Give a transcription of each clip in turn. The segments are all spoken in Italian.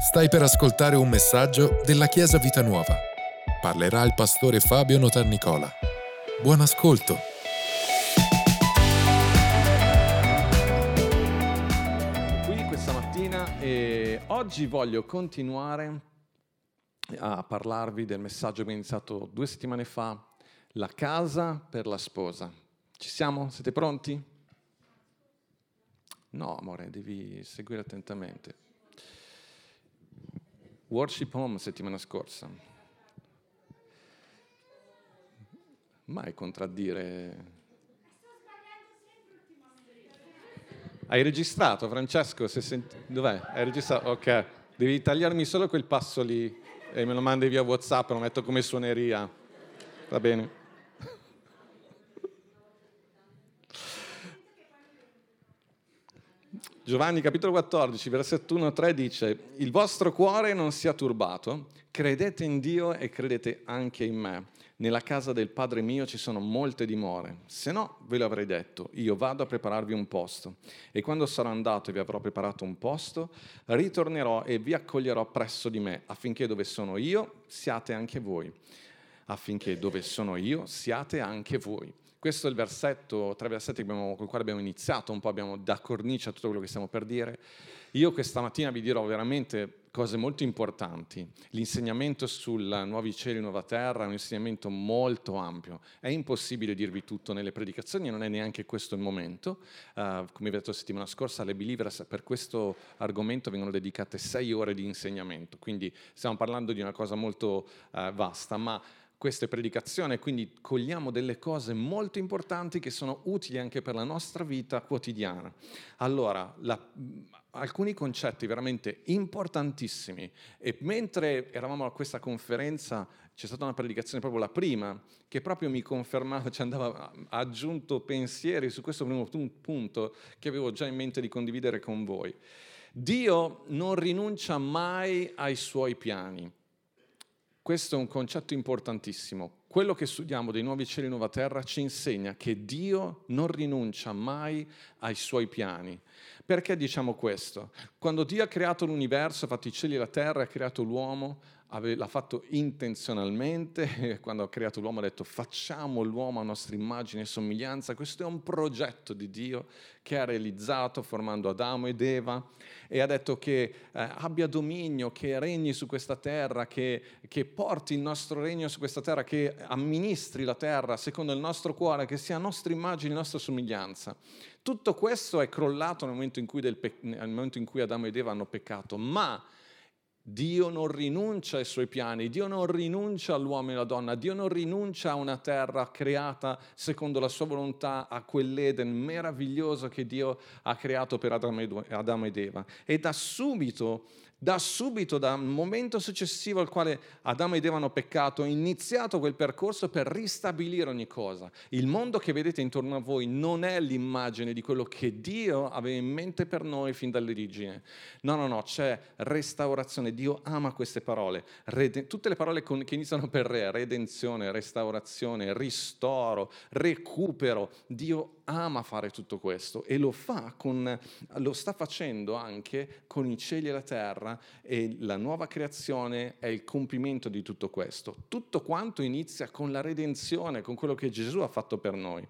Stai per ascoltare un messaggio della Chiesa Vita Nuova. Parlerà il pastore Fabio Notarnicola. Buon ascolto. qui questa mattina e oggi voglio continuare a parlarvi del messaggio che abbiamo iniziato due settimane fa, la casa per la sposa. Ci siamo? Siete pronti? No, amore, devi seguire attentamente. Worship Home settimana scorsa. Mai contraddire. Hai registrato, Francesco? Se senti... Dov'è? Hai registrato? Ok. Devi tagliarmi solo quel passo lì e me lo mandi via WhatsApp, lo metto come suoneria. Va bene? Giovanni capitolo 14, versetto 1-3 dice, il vostro cuore non sia turbato, credete in Dio e credete anche in me. Nella casa del Padre mio ci sono molte dimore, se no ve lo avrei detto, io vado a prepararvi un posto e quando sarò andato e vi avrò preparato un posto, ritornerò e vi accoglierò presso di me affinché dove sono io siate anche voi, affinché dove sono io siate anche voi. Questo è il versetto, tre versetti abbiamo, con i quali abbiamo iniziato, un po' abbiamo da cornice a tutto quello che stiamo per dire. Io questa mattina vi dirò veramente cose molto importanti. L'insegnamento sul nuovi cieli e nuova terra è un insegnamento molto ampio. È impossibile dirvi tutto nelle predicazioni, non è neanche questo il momento. Uh, come vi ho detto la settimana scorsa, alle Believers per questo argomento vengono dedicate sei ore di insegnamento, quindi stiamo parlando di una cosa molto uh, vasta, ma queste predicazioni, quindi cogliamo delle cose molto importanti che sono utili anche per la nostra vita quotidiana. Allora, la, alcuni concetti veramente importantissimi e mentre eravamo a questa conferenza c'è stata una predicazione proprio la prima che proprio mi confermava, ci andava aggiunto pensieri su questo primo punto che avevo già in mente di condividere con voi. Dio non rinuncia mai ai suoi piani. Questo è un concetto importantissimo. Quello che studiamo dei nuovi cieli e nuova terra ci insegna che Dio non rinuncia mai ai suoi piani. Perché diciamo questo? Quando Dio ha creato l'universo, ha fatto i cieli e la terra, ha creato l'uomo, l'ha fatto intenzionalmente, quando ha creato l'uomo ha detto facciamo l'uomo a nostra immagine e somiglianza, questo è un progetto di Dio che ha realizzato formando Adamo ed Eva e ha detto che eh, abbia dominio, che regni su questa terra, che, che porti il nostro regno su questa terra, che amministri la terra secondo il nostro cuore, che sia a nostra immagine e nostra somiglianza. Tutto questo è crollato nel momento in cui, pe- nel momento in cui Adamo ed Eva hanno peccato, ma Dio non rinuncia ai suoi piani, Dio non rinuncia all'uomo e alla donna, Dio non rinuncia a una terra creata secondo la sua volontà, a quell'Eden meraviglioso che Dio ha creato per Adamo ed Eva. E da subito da subito, dal momento successivo al quale Adamo ed Eva hanno peccato, è iniziato quel percorso per ristabilire ogni cosa. Il mondo che vedete intorno a voi non è l'immagine di quello che Dio aveva in mente per noi fin dall'origine. No, no, no, c'è restaurazione. Dio ama queste parole. Rede- tutte le parole con- che iniziano per re, redenzione, restaurazione, ristoro, recupero. Dio ama fare tutto questo e lo fa con, lo sta facendo anche con i cieli e la terra e la nuova creazione è il compimento di tutto questo. Tutto quanto inizia con la redenzione, con quello che Gesù ha fatto per noi.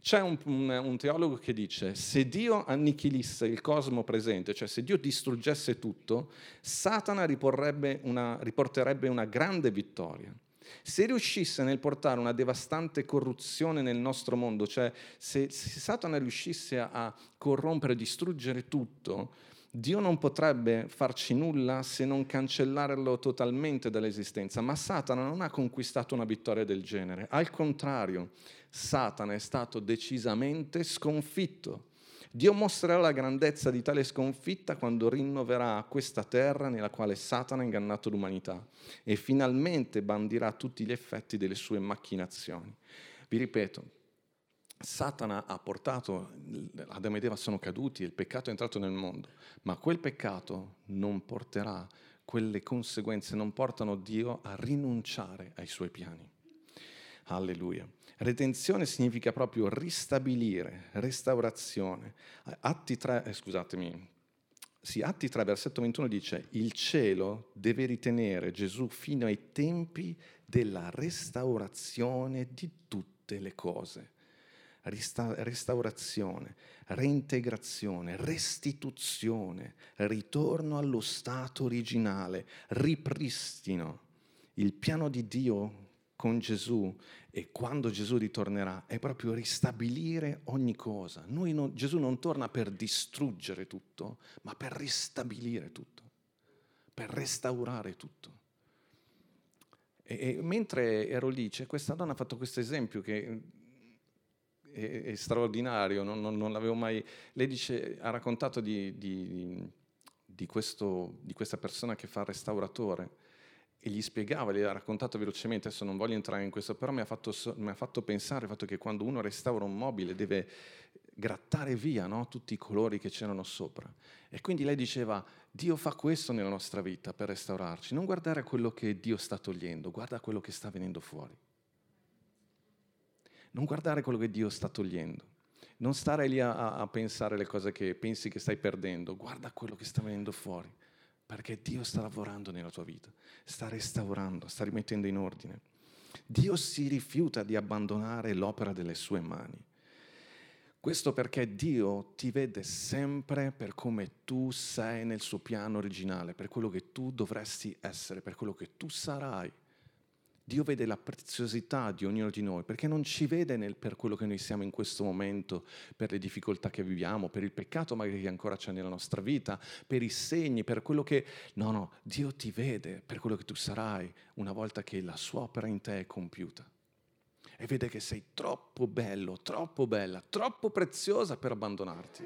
C'è un, un, un, teologo che dice, se Dio annichilisse il cosmo presente, cioè se Dio distruggesse tutto, Satana riporterebbe una grande vittoria. Se riuscisse nel portare una devastante corruzione nel nostro mondo, cioè se, se Satana riuscisse a corrompere, distruggere tutto, Dio non potrebbe farci nulla se non cancellarlo totalmente dall'esistenza, ma Satana non ha conquistato una vittoria del genere. Al contrario, Satana è stato decisamente sconfitto. Dio mostrerà la grandezza di tale sconfitta quando rinnoverà questa terra nella quale Satana ha ingannato l'umanità e finalmente bandirà tutti gli effetti delle sue macchinazioni. Vi ripeto, Satana ha portato, Adamo ed Eva sono caduti, il peccato è entrato nel mondo, ma quel peccato non porterà, quelle conseguenze non portano Dio a rinunciare ai suoi piani. Alleluia. Redenzione significa proprio ristabilire, restaurazione. Atti 3, eh, scusatemi, sì, Atti 3, versetto 21 dice, il cielo deve ritenere Gesù fino ai tempi della restaurazione di tutte le cose. Resta- restaurazione, reintegrazione, restituzione, ritorno allo stato originale, ripristino. Il piano di Dio con Gesù e quando Gesù ritornerà è proprio ristabilire ogni cosa. Non, Gesù non torna per distruggere tutto, ma per ristabilire tutto, per restaurare tutto. E, e mentre ero lì, questa donna ha fatto questo esempio che è, è straordinario, non, non, non, l'avevo mai... Lei dice, ha raccontato di, di, di, questo, di questa persona che fa il restauratore e gli spiegava, gli ha raccontato velocemente, adesso non voglio entrare in questo, però mi ha fatto, mi ha fatto pensare al fatto che quando uno restaura un mobile deve grattare via no? tutti i colori che c'erano sopra. E quindi lei diceva, Dio fa questo nella nostra vita per restaurarci, non guardare a quello che Dio sta togliendo, guarda a quello che sta venendo fuori. Non guardare quello che Dio sta togliendo. Non stare lì a, a pensare le cose che pensi che stai perdendo, guarda quello che sta venendo fuori perché Dio sta lavorando nella tua vita, sta restaurando, sta rimettendo in ordine. Dio si rifiuta di abbandonare l'opera delle sue mani. Questo perché Dio ti vede sempre per come tu sei nel suo piano originale, per quello che tu dovresti essere, per quello che tu sarai. Dio vede la preziosità di ognuno di noi, perché non ci vede nel, per quello che noi siamo in questo momento, per le difficoltà che viviamo, per il peccato magari che ancora c'è nella nostra vita, per i segni, per quello che... No, no, Dio ti vede per quello che tu sarai una volta che la sua opera in te è compiuta. E vede che sei troppo bello, troppo bella, troppo preziosa per abbandonarti.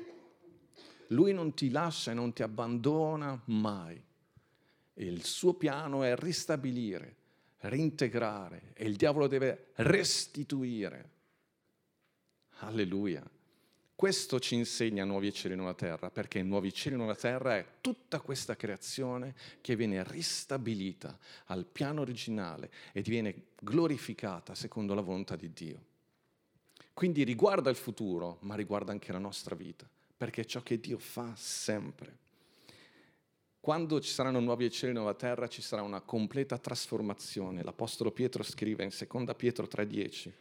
Lui non ti lascia e non ti abbandona mai. E il suo piano è ristabilire reintegrare e il diavolo deve restituire. Alleluia. Questo ci insegna Nuovi Cieli e Nuova Terra, perché Nuovi Cieli e Nuova Terra è tutta questa creazione che viene ristabilita al piano originale e diviene glorificata secondo la volontà di Dio. Quindi riguarda il futuro, ma riguarda anche la nostra vita, perché è ciò che Dio fa sempre. Quando ci saranno nuovi cieli e nuova terra ci sarà una completa trasformazione. L'Apostolo Pietro scrive in 2 Pietro 3:10.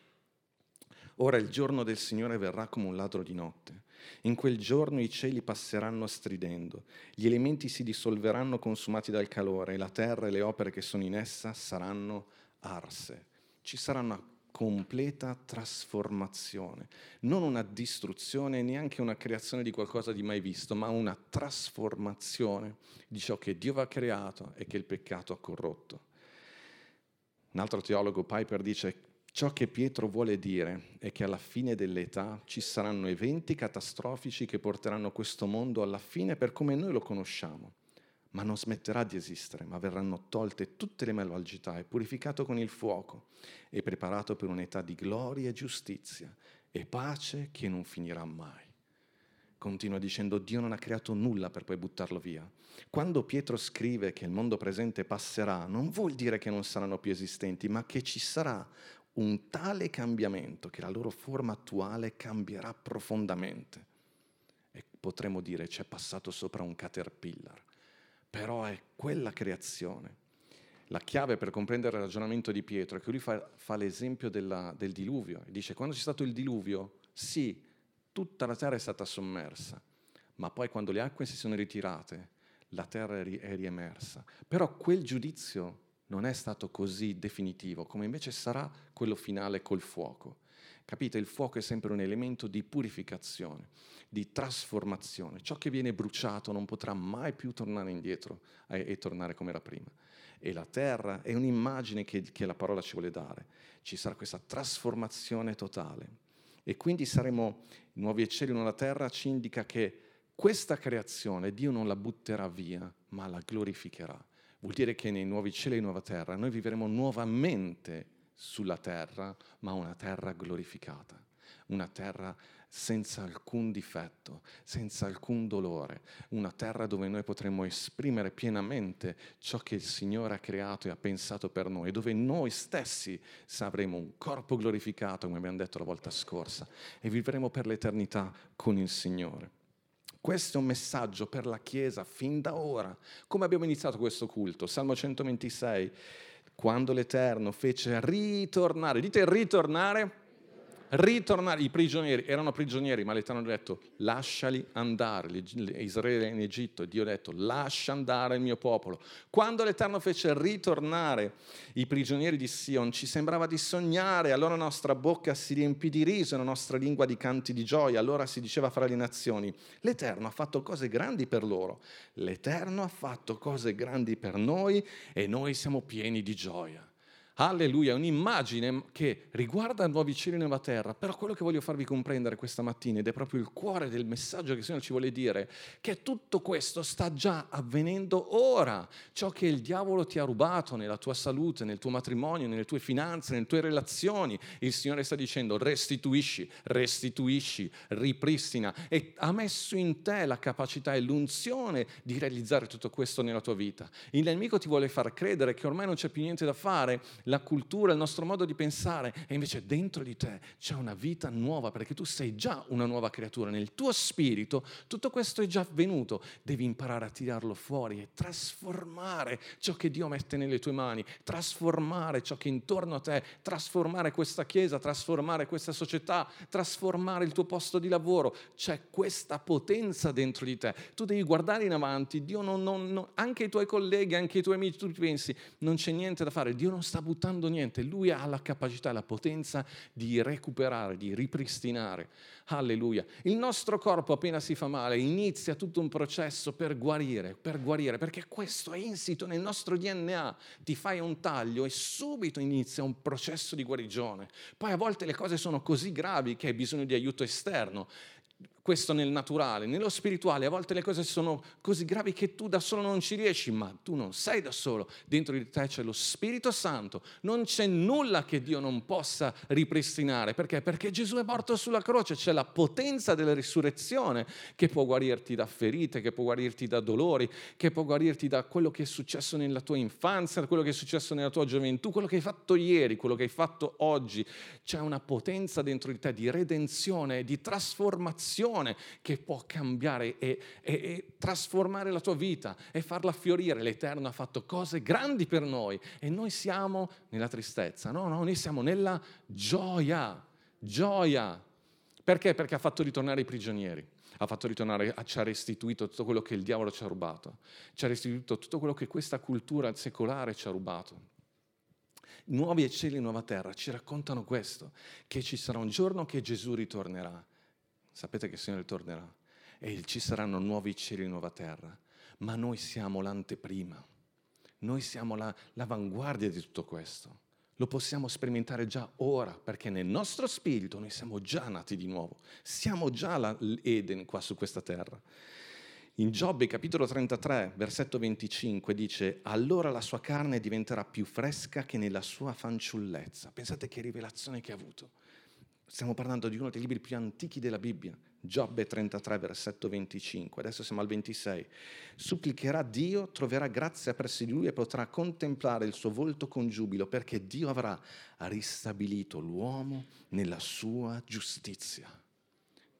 Ora il giorno del Signore verrà come un ladro di notte. In quel giorno i cieli passeranno stridendo, gli elementi si dissolveranno consumati dal calore e la terra e le opere che sono in essa saranno arse. Ci sarà una completa trasformazione, non una distruzione, neanche una creazione di qualcosa di mai visto, ma una trasformazione di ciò che Dio ha creato e che il peccato ha corrotto. Un altro teologo, Piper, dice Ciò che Pietro vuole dire è che alla fine dell'età ci saranno eventi catastrofici che porteranno questo mondo alla fine per come noi lo conosciamo ma non smetterà di esistere, ma verranno tolte tutte le malvagità e purificato con il fuoco e preparato per un'età di gloria e giustizia e pace che non finirà mai. Continua dicendo Dio non ha creato nulla per poi buttarlo via. Quando Pietro scrive che il mondo presente passerà, non vuol dire che non saranno più esistenti, ma che ci sarà un tale cambiamento che la loro forma attuale cambierà profondamente. E potremmo dire c'è passato sopra un caterpillar però è quella creazione. La chiave per comprendere il ragionamento di Pietro è che lui fa, fa l'esempio della, del diluvio e dice quando c'è stato il diluvio, sì, tutta la terra è stata sommersa, ma poi quando le acque si sono ritirate, la terra è riemersa. Però quel giudizio non è stato così definitivo, come invece sarà quello finale col fuoco. Capite? Il fuoco è sempre un elemento di purificazione, di trasformazione. Ciò che viene bruciato non potrà mai più tornare indietro e, e tornare come era prima. E la terra è un'immagine che, che la parola ci vuole dare. Ci sarà questa trasformazione totale. E quindi saremo nuovi cieli, nuova terra, ci indica che questa creazione Dio non la butterà via, ma la glorificherà. Vuol dire che nei nuovi cieli e nuova terra noi vivremo nuovamente sulla terra, ma una terra glorificata, una terra senza alcun difetto, senza alcun dolore, una terra dove noi potremo esprimere pienamente ciò che il Signore ha creato e ha pensato per noi, dove noi stessi avremo un corpo glorificato, come abbiamo detto la volta scorsa, e vivremo per l'eternità con il Signore. Questo è un messaggio per la Chiesa fin da ora. Come abbiamo iniziato questo culto? Salmo 126. Quando l'Eterno fece ritornare, dite ritornare, ritornare. I prigionieri erano prigionieri, ma l'Eterno ha detto lasciali andare. Israele in Egitto, Dio ha detto lascia andare il mio popolo. Quando l'Eterno fece ritornare i prigionieri di Sion, ci sembrava di sognare, allora la nostra bocca si riempì di riso, la nostra lingua di canti di gioia, allora si diceva fra le nazioni, l'Eterno ha fatto cose grandi per loro, l'Eterno ha fatto cose grandi per noi e noi siamo pieni di gioia. Alleluia, un'immagine che riguarda nuovi cieli e nuova terra, però quello che voglio farvi comprendere questa mattina ed è proprio il cuore del messaggio che il Signore ci vuole dire, che tutto questo sta già avvenendo ora, ciò che il diavolo ti ha rubato nella tua salute, nel tuo matrimonio, nelle tue finanze, nelle tue relazioni, il Signore sta dicendo restituisci, restituisci, ripristina e ha messo in te la capacità e l'unzione di realizzare tutto questo nella tua vita. Il nemico ti vuole far credere che ormai non c'è più niente da fare, la cultura, il nostro modo di pensare e invece dentro di te c'è una vita nuova perché tu sei già una nuova creatura. Nel tuo spirito tutto questo è già avvenuto. Devi imparare a tirarlo fuori e trasformare ciò che Dio mette nelle tue mani, trasformare ciò che è intorno a te, trasformare questa chiesa, trasformare questa società, trasformare il tuo posto di lavoro. C'è questa potenza dentro di te. Tu devi guardare in avanti. Dio non, non, non anche i tuoi colleghi, anche i tuoi amici, tu pensi non c'è niente da fare. Dio non sta buttando niente, lui ha la capacità, la potenza di recuperare, di ripristinare. Alleluia. Il nostro corpo appena si fa male inizia tutto un processo per guarire, per guarire, perché questo è insito nel nostro DNA. Ti fai un taglio e subito inizia un processo di guarigione. Poi a volte le cose sono così gravi che hai bisogno di aiuto esterno questo nel naturale, nello spirituale a volte le cose sono così gravi che tu da solo non ci riesci, ma tu non sei da solo, dentro di te c'è lo Spirito Santo, non c'è nulla che Dio non possa ripristinare, perché? Perché Gesù è morto sulla croce, c'è la potenza della risurrezione che può guarirti da ferite, che può guarirti da dolori, che può guarirti da quello che è successo nella tua infanzia, da quello che è successo nella tua gioventù, quello che hai fatto ieri, quello che hai fatto oggi, c'è una potenza dentro di te di redenzione, di trasformazione che può cambiare e, e, e, trasformare la tua vita e farla fiorire. L'Eterno ha fatto cose grandi per noi e noi siamo nella tristezza, no, no, noi siamo nella gioia, gioia. Perché? Perché ha fatto ritornare i prigionieri ha fatto ritornare, ci ha restituito tutto quello che il diavolo ci ha rubato, ci ha restituito tutto quello che questa cultura secolare ci ha rubato. Nuovi cieli e nuova terra ci raccontano questo, che ci sarà un giorno che Gesù ritornerà Sapete che il Signore tornerà e ci saranno nuovi cieli e nuova terra, ma noi siamo l'anteprima, noi siamo la, l'avanguardia di tutto questo. Lo possiamo sperimentare già ora, perché nel nostro spirito noi siamo già nati di nuovo, siamo già l'Eden qua su questa terra. In Giobbe capitolo 33, versetto 25 dice, allora la sua carne diventerà più fresca che nella sua fanciullezza. Pensate che rivelazione che ha avuto. Stiamo parlando di uno dei libri più antichi della Bibbia, Giobbe 33, versetto 25. Adesso siamo al 26. Supplicherà Dio, troverà grazia presso di lui e potrà contemplare il suo volto con giubilo, perché Dio avrà ristabilito l'uomo nella sua giustizia.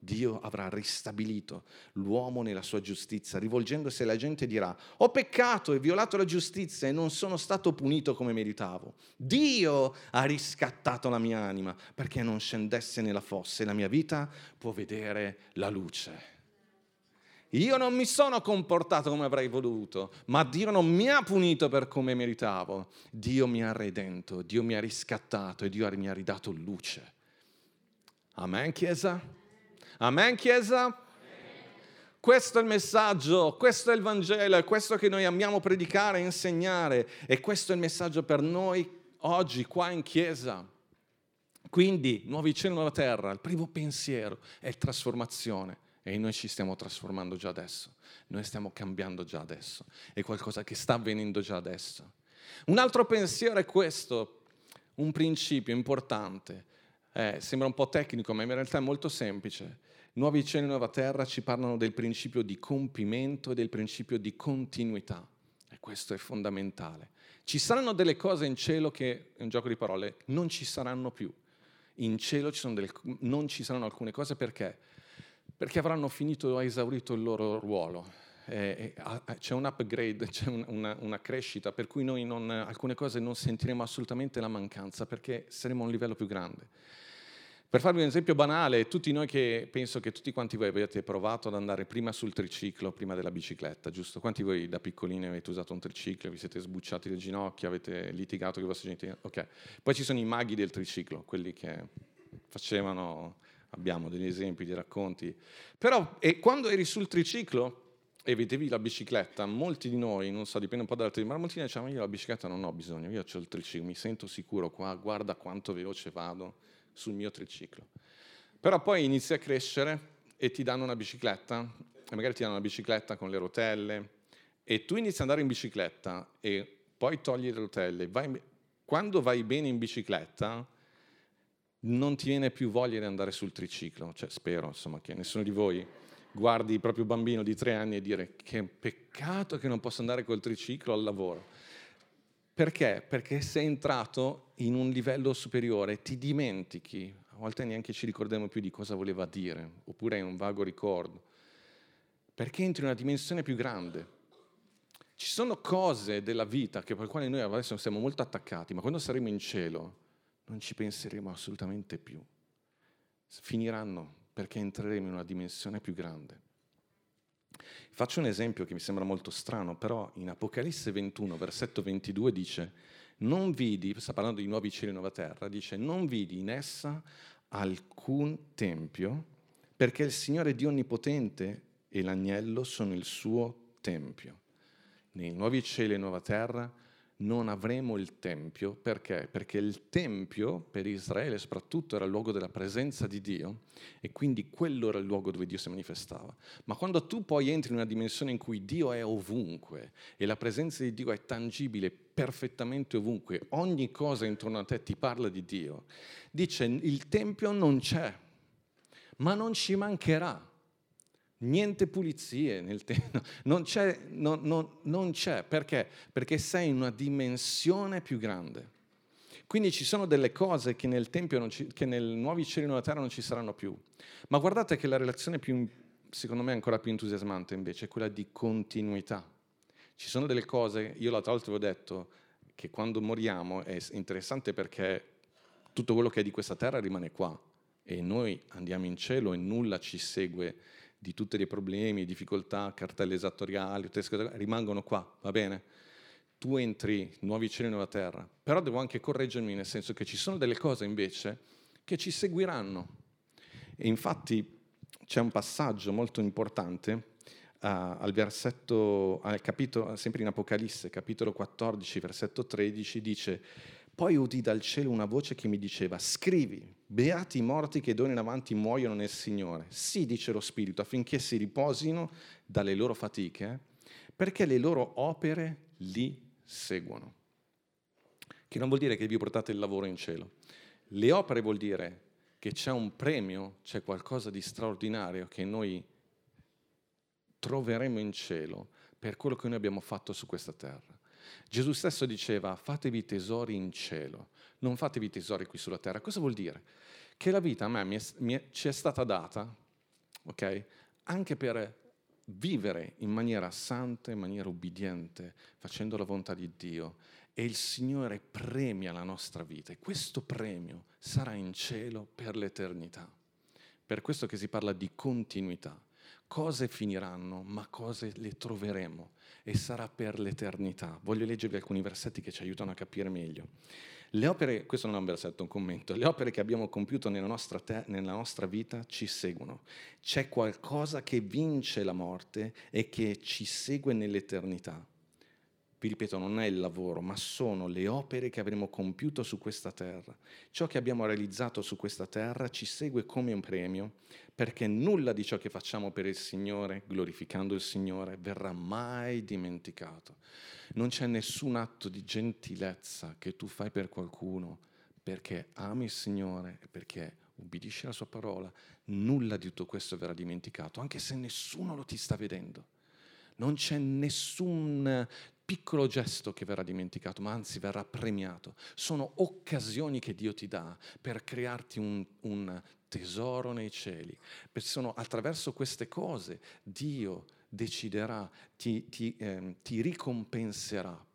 Dio avrà ristabilito l'uomo nella sua giustizia, rivolgendosi alla gente dirà, ho peccato e violato la giustizia e non sono stato punito come meritavo. Dio ha riscattato la mia anima perché non scendesse nella fossa e la mia vita può vedere la luce. Io non mi sono comportato come avrei voluto, ma Dio non mi ha punito per come meritavo. Dio mi ha redento, Dio mi ha riscattato e Dio mi ha ridato luce. Amen, Chiesa? Amen, Chiesa? Questo è il messaggio, questo è il Vangelo, è questo che noi amiamo predicare e insegnare e questo è il messaggio per noi oggi qua in Chiesa. Quindi, nuovi cieli, nuova terra, il primo pensiero è trasformazione e noi ci stiamo trasformando già adesso, noi stiamo cambiando già adesso, è qualcosa che sta avvenendo già adesso. Un altro pensiero è questo, un principio importante, eh, sembra un po' tecnico, ma in realtà è molto semplice. Nuovi cieli e nuova terra ci parlano del principio di compimento e del principio di continuità. E questo è fondamentale. Ci saranno delle cose in cielo che, è un gioco di parole, non ci saranno più. In cielo ci delle, non ci saranno alcune cose perché? perché avranno finito, esaurito il loro ruolo. Eh, c'è un upgrade, c'è un, una, una, crescita per cui noi non, alcune cose non sentiremo assolutamente la mancanza perché saremo a un livello più grande. Per farvi un esempio banale, tutti noi che penso che tutti quanti voi avete provato ad andare prima sul triciclo, prima della bicicletta, giusto? Quanti voi da piccolini avete usato un triciclo, vi siete sbucciati le ginocchia, avete litigato con i vostri genitori? Ok. Poi ci sono i maghi del triciclo, quelli che facevano, abbiamo degli esempi, dei racconti. Però e quando eri sul triciclo e vedevi la bicicletta, molti di noi, non so, dipende un po' dall'altro, ma molti di noi dicevano io la bicicletta non ho bisogno, io ho il triciclo, mi sento sicuro qua, guarda quanto veloce vado sul mio triciclo. Però poi inizi a crescere e ti danno una bicicletta, e magari ti danno una bicicletta con le rotelle, e tu inizi ad andare in bicicletta e poi togli le rotelle. Vai, quando vai bene in bicicletta, non ti viene più voglia di andare sul triciclo. Cioè, spero insomma, che nessuno di voi guardi il proprio bambino di tre anni e dire che peccato che non posso andare col triciclo al lavoro. Perché? Perché sei entrato in un livello superiore, ti dimentichi, a volte neanche ci ricordiamo più di cosa voleva dire, oppure hai un vago ricordo, perché entri in una dimensione più grande. Ci sono cose della vita che per le quali noi adesso siamo molto attaccati, ma quando saremo in cielo non ci penseremo assolutamente più. Finiranno perché entreremo in una dimensione più grande. Faccio un esempio che mi sembra molto strano, però in Apocalisse 21, versetto 22 dice, non vidi, sta parlando di nuovi cieli e nuova terra, dice, non vidi in essa alcun tempio, perché il Signore Dio Onnipotente e l'agnello sono il suo tempio. Nei nuovi cieli e nuova terra non avremo il Tempio, perché? Perché il Tempio per Israele soprattutto era il luogo della presenza di Dio e quindi quello era il luogo dove Dio si manifestava. Ma quando tu poi entri in una dimensione in cui Dio è ovunque e la presenza di Dio è tangibile perfettamente ovunque, ogni cosa intorno a te ti parla di Dio, dice il Tempio non c'è, ma non ci mancherà niente pulizie nel tempo, non c'è, non, non, non c'è, perché? Perché sei in una dimensione più grande. Quindi ci sono delle cose che nel Tempio, ci, che nel nuovi cieli e nuova terra non ci saranno più. Ma guardate che la relazione più, secondo me, ancora più entusiasmante invece è quella di continuità. Ci sono delle cose, io l'altra volta vi ho detto che quando moriamo è interessante perché tutto quello che è di questa terra rimane qua e noi andiamo in cielo e nulla ci segue di tutti i problemi, difficoltà, cartelle esattoriali, rimangono qua, va bene? Tu entri nuovi cieli nuova terra, però devo anche correggermi nel senso che ci sono delle cose invece che ci seguiranno. E infatti c'è un passaggio molto importante uh, al versetto, al capitolo, sempre in Apocalisse, capitolo 14, versetto 13, dice poi udì dal cielo una voce che mi diceva, scrivi, beati i morti che d'ora in avanti muoiono nel Signore. Sì, dice lo Spirito, affinché si riposino dalle loro fatiche, perché le loro opere li seguono. Che non vuol dire che vi portate il lavoro in cielo. Le opere vuol dire che c'è un premio, c'è qualcosa di straordinario che noi troveremo in cielo per quello che noi abbiamo fatto su questa terra. Gesù stesso diceva fatevi tesori in cielo, non fatevi tesori qui sulla terra. Cosa vuol dire? Che la vita a me mi è, mi è, ci è stata data, ok? Anche per vivere in maniera santa, in maniera ubbidiente, facendo la volontà di Dio. E il Signore premia la nostra vita e questo premio sarà in cielo per l'eternità. Per questo che si parla di continuità. Cose finiranno, ma cose le troveremo e sarà per l'eternità. Voglio leggervi alcuni versetti che ci aiutano a capire meglio. Le opere, questo non è un versetto, un commento, le opere che abbiamo compiuto nella nostra, te, nella nostra vita ci seguono. C'è qualcosa che vince la morte e che ci segue nell'eternità. Vi ripeto, non è il lavoro, ma sono le opere che avremo compiuto su questa terra. Ciò che abbiamo realizzato su questa terra ci segue come un premio, perché nulla di ciò che facciamo per il Signore, glorificando il Signore, verrà mai dimenticato. Non c'è nessun atto di gentilezza che tu fai per qualcuno perché ami il Signore e perché ubbidisci la sua parola, nulla di tutto questo verrà dimenticato, anche se nessuno lo ti sta vedendo. Non c'è nessun piccolo gesto che verrà dimenticato, ma anzi verrà premiato. Sono occasioni che Dio ti dà per crearti un, un tesoro nei cieli. Perché sono attraverso queste cose Dio deciderà, ti, ti, eh, ti ricompenserà.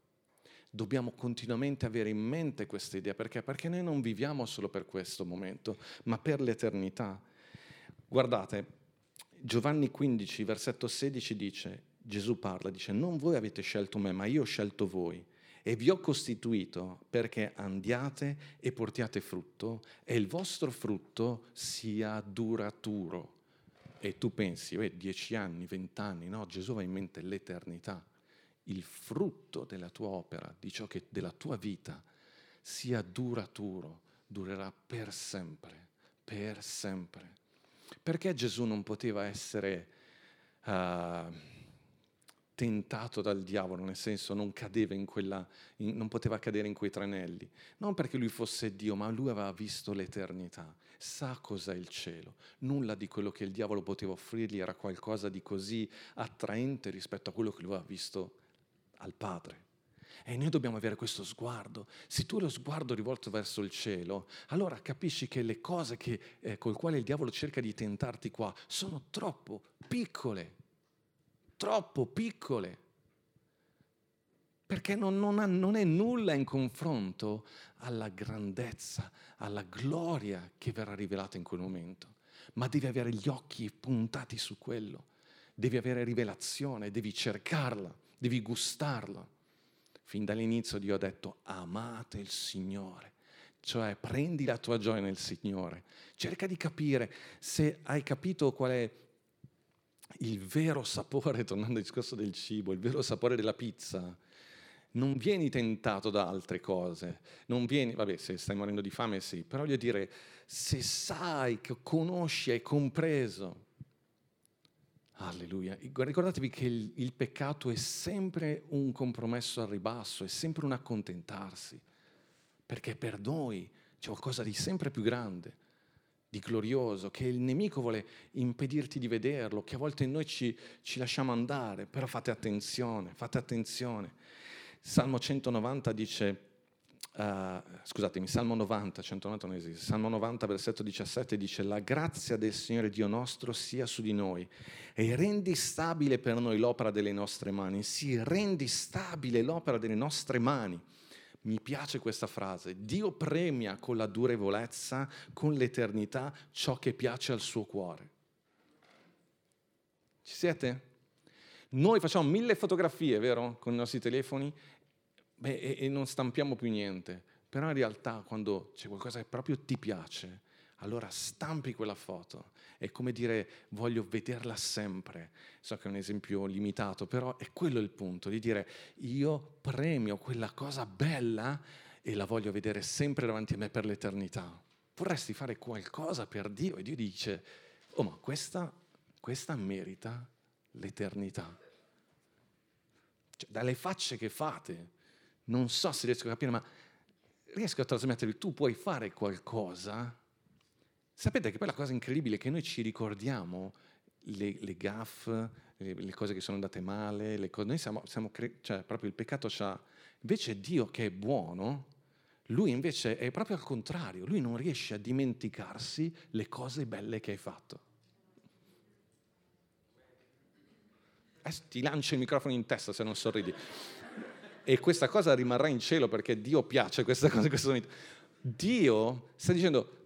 Dobbiamo continuamente avere in mente questa idea, perché? Perché noi non viviamo solo per questo momento, ma per l'eternità. Guardate, Giovanni 15, versetto 16 dice, Gesù parla, dice, non voi avete scelto me, ma io ho scelto voi e vi ho costituito perché andiate e portiate frutto e il vostro frutto sia duraturo. E tu pensi, eh, dieci anni, vent'anni, no? Gesù va in mente l'eternità. Il frutto della tua opera, di ciò che della tua vita, sia duraturo, durerà per sempre, per sempre. Perché Gesù non poteva essere... Uh, tentato dal diavolo, nel senso non in quella, in, non poteva cadere in quei tranelli. Non perché lui fosse Dio, ma lui aveva visto l'eternità, sa cos'è il cielo. Nulla di quello che il diavolo poteva offrirgli era qualcosa di così attraente rispetto a quello che lui aveva visto al Padre. E noi dobbiamo avere questo sguardo. Se tu hai lo sguardo rivolto verso il cielo, allora capisci che le cose che, eh, col quale il diavolo cerca di tentarti qua sono troppo piccole troppo piccole, perché non, non, ha, non è nulla in confronto alla grandezza, alla gloria che verrà rivelata in quel momento. Ma devi avere gli occhi puntati su quello, devi avere rivelazione, devi cercarla, devi gustarla. Fin dall'inizio Dio ha detto amate il Signore, cioè prendi la tua gioia nel Signore, cerca di capire se hai capito qual è il vero sapore, tornando al discorso del cibo, il vero sapore della pizza, non vieni tentato da altre cose, non vieni, vabbè, se stai morendo di fame sì, però voglio dire, se sai, che conosci, hai compreso, alleluia, ricordatevi che il, il peccato è sempre un compromesso al ribasso, è sempre un accontentarsi, perché per noi c'è qualcosa di sempre più grande di glorioso, che il nemico vuole impedirti di vederlo, che a volte noi ci, ci lasciamo andare, però fate attenzione, fate attenzione. Salmo 190 dice, uh, scusatemi, Salmo 90, 190 non esiste, Salmo 90 versetto 17 dice, la grazia del Signore Dio nostro sia su di noi e rendi stabile per noi l'opera delle nostre mani, sì, rendi stabile l'opera delle nostre mani mi piace questa frase. Dio premia con la durevolezza, con l'eternità, ciò che piace al suo cuore. Ci siete? Noi facciamo mille fotografie, vero? Con i nostri telefoni beh, e, e non stampiamo più niente. Però in realtà quando c'è qualcosa che proprio ti piace, allora stampi quella foto. È come dire voglio vederla sempre. So che è un esempio limitato, però è quello il punto, di dire io premio quella cosa bella e la voglio vedere sempre davanti a me per l'eternità. Vorresti fare qualcosa per Dio e Dio dice, oh ma questa, questa merita l'eternità. Cioè, dalle facce che fate, non so se riesco a capire, ma riesco a trasmettervi, tu puoi fare qualcosa Sapete che poi la cosa incredibile è che noi ci ricordiamo le, le gaffe, le, le, cose che sono andate male, cose, noi siamo, siamo cre- cioè proprio il peccato c'ha, invece Dio che è buono, lui invece è proprio al contrario, lui non riesce a dimenticarsi le cose belle che hai fatto. Adesso ti lancio il microfono in testa se non sorridi. E questa cosa rimarrà in cielo perché Dio piace questa cosa in questo momento. Dio sta dicendo,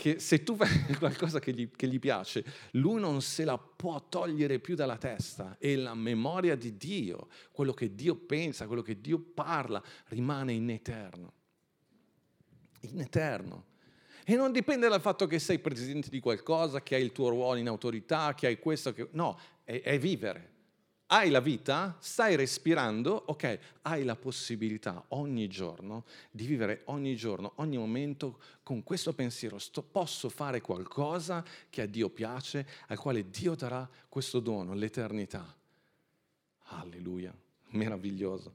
che se tu fai qualcosa che gli, che gli, piace, lui non se la può togliere più dalla testa e la memoria di Dio, quello che Dio pensa, quello che Dio parla, rimane in eterno. In eterno. E non dipende dal fatto che sei presidente di qualcosa, che hai il tuo ruolo in autorità, che hai questo, che... no, è, è vivere hai la vita, stai respirando, ok, hai la possibilità ogni giorno di vivere ogni giorno, ogni momento con questo pensiero, sto, posso fare qualcosa che a Dio piace, al quale Dio darà questo dono, l'eternità. Alleluia, meraviglioso.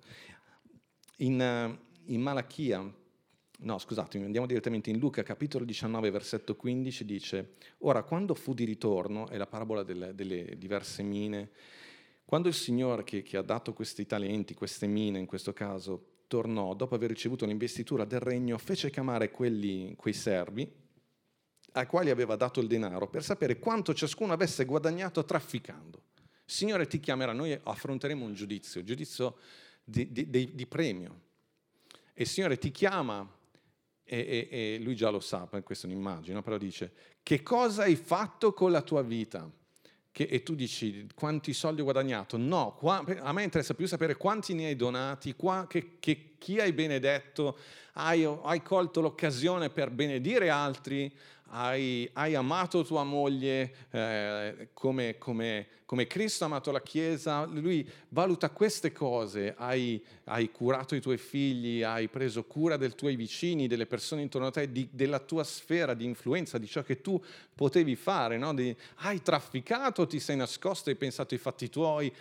In, eh, in Malachia, no scusatemi, andiamo direttamente in Luca, capitolo 19, versetto 15, dice, ora quando fu di ritorno, è la parabola delle, delle diverse mine, quando il Signore che, che ha dato questi talenti, queste mine in questo caso, tornò, dopo aver ricevuto l'investitura del regno, fece chiamare quelli, quei servi, ai quali aveva dato il denaro per sapere quanto ciascuno avesse guadagnato trafficando. Il Signore ti chiamerà, noi affronteremo un giudizio, un giudizio di, di, di, di premio. E il Signore ti chiama e, e, e, lui già lo sa, questa è un'immagine, però dice, che cosa hai fatto con la tua vita? Che, e tu dici, quanti soldi ho guadagnato? No, qua, a me interessa più sapere quanti ne hai donati, qua, che, che, chi hai benedetto, hai, hai colto l'occasione per benedire altri, hai, hai, amato tua moglie eh, come, come, come, Cristo ha amato la Chiesa, lui valuta queste cose, hai, hai, curato i tuoi figli, hai preso cura dei tuoi vicini, delle persone intorno a te, di, della tua sfera di influenza, di ciò che tu potevi fare, no? di, hai trafficato, ti sei nascosto, hai pensato ai fatti tuoi,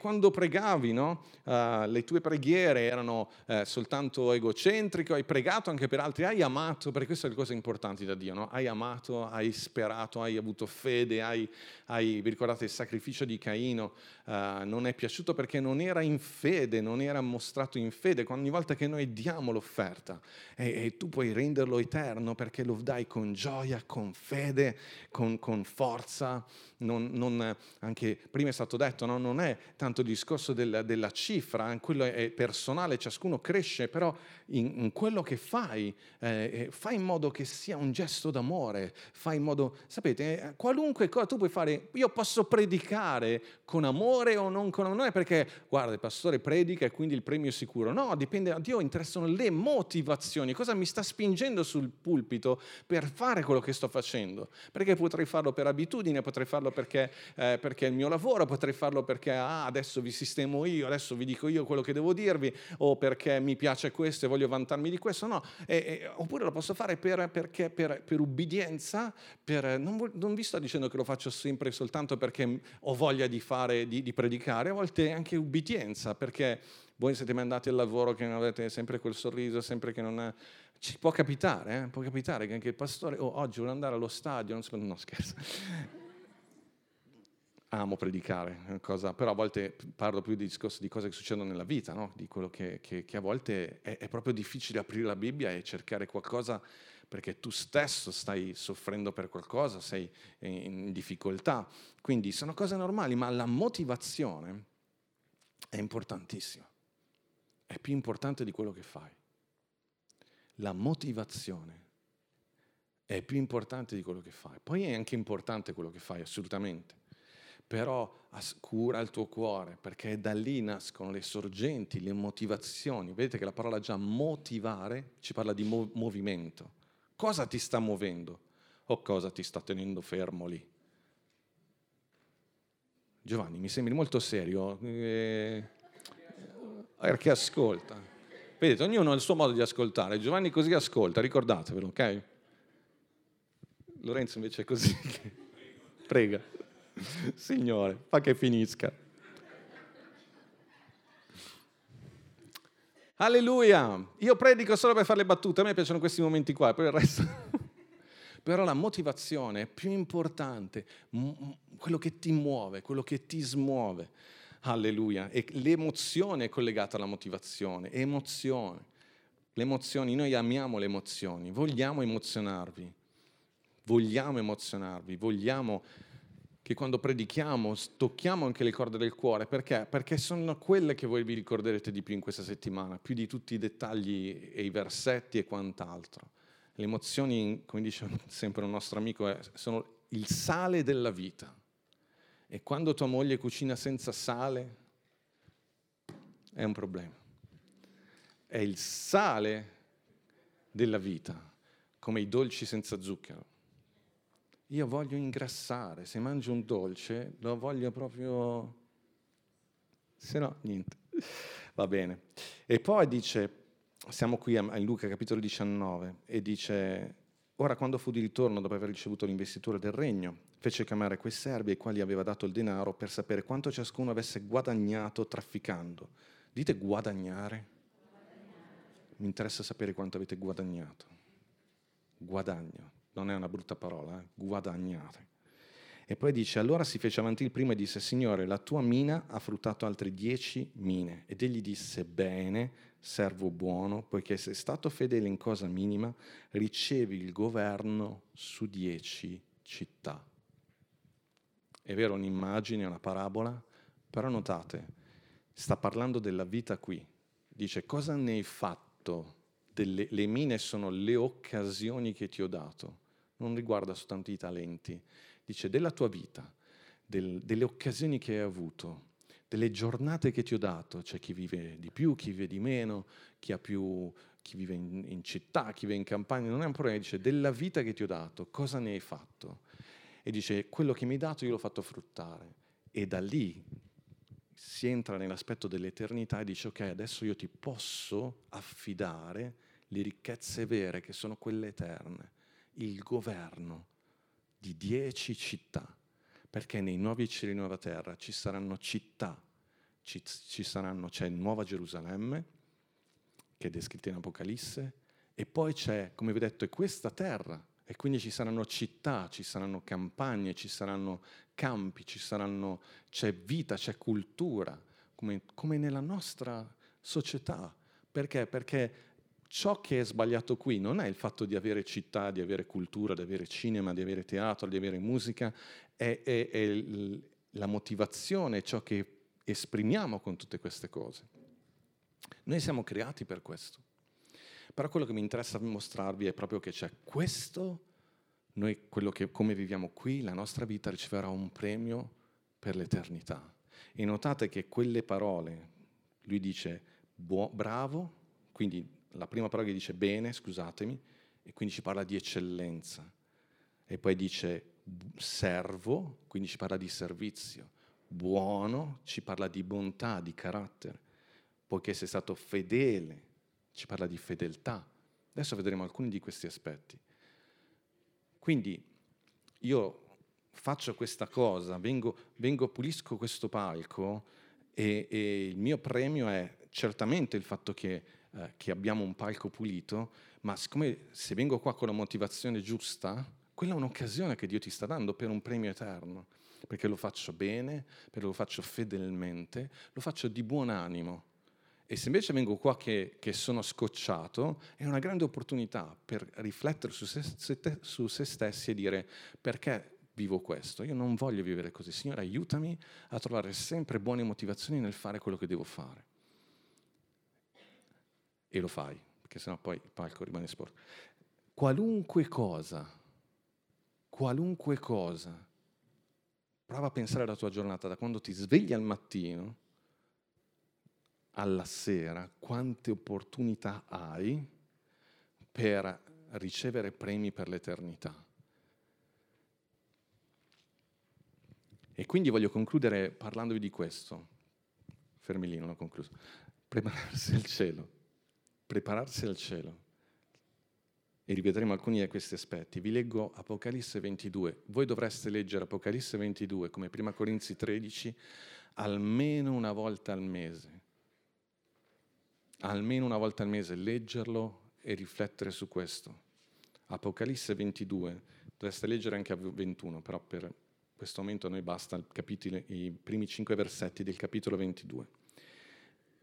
quando pregavi, no? uh, le tue preghiere erano uh, soltanto egocentriche, hai pregato anche per altri, hai amato, perché queste sono le cose importanti da Dio, no? hai amato, hai sperato, hai avuto fede, hai, hai ricordate il sacrificio di Caino, uh, non è piaciuto perché non era in fede, non era mostrato in fede. Ogni volta che noi diamo l'offerta e, e tu puoi renderlo eterno perché lo dai con gioia, con fede, con, con forza. Non, non, anche prima è stato detto, no? non è tanto il discorso della, della cifra, eh, quello è personale, ciascuno cresce, però in, in quello che fai, eh, eh, fai in modo che sia un gesto d'amore, fai in modo, sapete, eh, qualunque cosa tu puoi fare, io posso predicare con amore o non con amore, non è perché, guarda, il pastore predica e quindi il premio è sicuro, no, dipende, a Dio interessano le motivazioni, cosa mi sta spingendo sul pulpito per fare quello che sto facendo, perché potrei farlo per abitudine, potrei farlo perché, eh, perché è il mio lavoro, potrei farlo perché ah, adesso vi sistemo io, adesso vi dico io quello che devo dirvi, o perché mi piace questo e voglio vantarmi di questo, no, e, e, oppure lo posso fare per, perché, per, per ubbidienza, per, non, non, vi sto dicendo che lo faccio sempre soltanto perché ho voglia di fare, di, di predicare, a volte anche ubbidienza, perché voi siete mandati al lavoro che non avete sempre quel sorriso, sempre che non... È, ci può capitare, eh? può capitare che anche il pastore, oh, oggi vuole andare allo stadio, non, so, no scherzo, amo predicare, cosa, però a volte parlo più di discorsi di cose che succedono nella vita, no? di quello che, che, che a volte è, è, proprio difficile aprire la Bibbia e cercare qualcosa perché tu stesso stai soffrendo per qualcosa, sei in difficoltà. Quindi sono cose normali, ma la motivazione è importantissima, è più importante di quello che fai. La motivazione è più importante di quello che fai. Poi è anche importante quello che fai, assolutamente però cura il tuo cuore, perché da lì nascono le sorgenti, le motivazioni. Vedete che la parola già motivare ci parla di mo- movimento. Cosa ti sta muovendo o cosa ti sta tenendo fermo lì? Giovanni, mi sembri molto serio, eh, perché ascolta. Vedete, ognuno ha il suo modo di ascoltare. Giovanni così ascolta, ricordatevelo, ok? Lorenzo invece è così. Prega. Signore, fa che finisca. Alleluia! Io predico solo per fare le battute, a me piacciono questi momenti qua, poi il resto... Però la motivazione è più importante, quello che ti muove, quello che ti smuove. Alleluia! E l'emozione è collegata alla motivazione, emozione. Le emozioni, noi amiamo le emozioni, vogliamo emozionarvi, vogliamo emozionarvi, vogliamo che quando predichiamo tocchiamo anche le corde del cuore, perché? Perché sono quelle che voi vi ricorderete di più in questa settimana, più di tutti i dettagli e i versetti e quant'altro. Le emozioni, come dice sempre un nostro amico, sono il sale della vita. E quando tua moglie cucina senza sale, è un problema. È il sale della vita, come i dolci senza zucchero. Io voglio ingrassare, se mangio un dolce lo voglio proprio... Se no, niente. Va bene. E poi dice, siamo qui in Luca capitolo 19, e dice, ora quando fu di ritorno dopo aver ricevuto l'investitura del regno, fece chiamare quei servi ai quali aveva dato il denaro per sapere quanto ciascuno avesse guadagnato trafficando. Dite guadagnare? Mi interessa sapere quanto avete guadagnato. Guadagno non è una brutta parola, eh? guadagnare. E poi dice, allora si fece avanti il primo e disse, Signore, la tua mina ha fruttato altre dieci mine. Ed egli disse, bene, servo buono, poiché sei stato fedele in cosa minima, ricevi il governo su dieci città. È vero, un'immagine, una parabola, però notate, sta parlando della vita qui. Dice, cosa ne hai fatto? Delle, le mine sono le occasioni che ti ho dato. Non riguarda soltanto i talenti, dice della tua vita, del, delle occasioni che hai avuto, delle giornate che ti ho dato, c'è chi vive di più, chi vive di meno, chi, più, chi vive in, in, città, chi vive in campagna, non è un problema, dice della vita che ti ho dato, cosa ne hai fatto? E dice quello che mi hai dato io l'ho fatto fruttare. E da lì si entra nell'aspetto dell'eternità e dice ok, adesso io ti posso affidare le ricchezze vere che sono quelle eterne, il governo, di dieci città, perché nei nuovi cieli e nuova terra ci saranno città, ci, ci saranno, c'è Nuova Gerusalemme, che è descritta in Apocalisse, e poi c'è, come vi ho detto, è questa terra, e quindi ci saranno città, ci saranno campagne, ci saranno campi, ci saranno, c'è vita, c'è cultura, come, come nella nostra società. Perché? Perché ciò che è sbagliato qui non è il fatto di avere città, di avere cultura, di avere cinema, di avere teatro, di avere musica, è, è, è la motivazione, ciò che esprimiamo con tutte queste cose. Noi siamo creati per questo. Però quello che mi interessa mostrarvi è proprio che c'è questo, noi che come viviamo qui, la nostra vita riceverà un premio per l'eternità. E notate che quelle parole, lui dice bravo, quindi la prima parola che dice bene, scusatemi, e quindi ci parla di eccellenza. E poi dice servo, quindi ci parla di servizio. Buono, ci parla di bontà, di carattere. Poiché sei stato fedele, ci parla di fedeltà. Adesso vedremo alcuni di questi aspetti. Quindi io faccio questa cosa, vengo, vengo pulisco questo palco e, e il mio premio è certamente il fatto che eh, che abbiamo un palco pulito, ma siccome se vengo qua con la motivazione giusta, quella è un'occasione che Dio ti sta dando per un premio eterno, perché lo faccio bene, perché lo faccio fedelmente, lo faccio di buon animo. E se invece vengo qua che, che sono scocciato, è una grande opportunità per riflettere su se, su se stessi e dire perché vivo questo? Io non voglio vivere così. Signore, aiutami a trovare sempre buone motivazioni nel fare quello che devo fare e lo fai, perché sennò poi il palco rimane sporco. Qualunque cosa, qualunque cosa, prova a pensare alla tua giornata, da quando ti svegli al mattino alla sera, quante opportunità hai per ricevere premi per l'eternità. E quindi voglio concludere parlandovi di questo. Fermi lì, non ho concluso. Prepararsi al cielo prepararsi al cielo. E rivedremo alcuni di questi aspetti. Vi leggo Apocalisse 22. Voi dovreste leggere Apocalisse 22 come 1 Corinzi 13 almeno una volta al mese. Almeno una volta al mese leggerlo e riflettere su questo. Apocalisse 22, dovreste leggere anche a 21, però per questo momento a noi basta i primi cinque versetti del capitolo 22.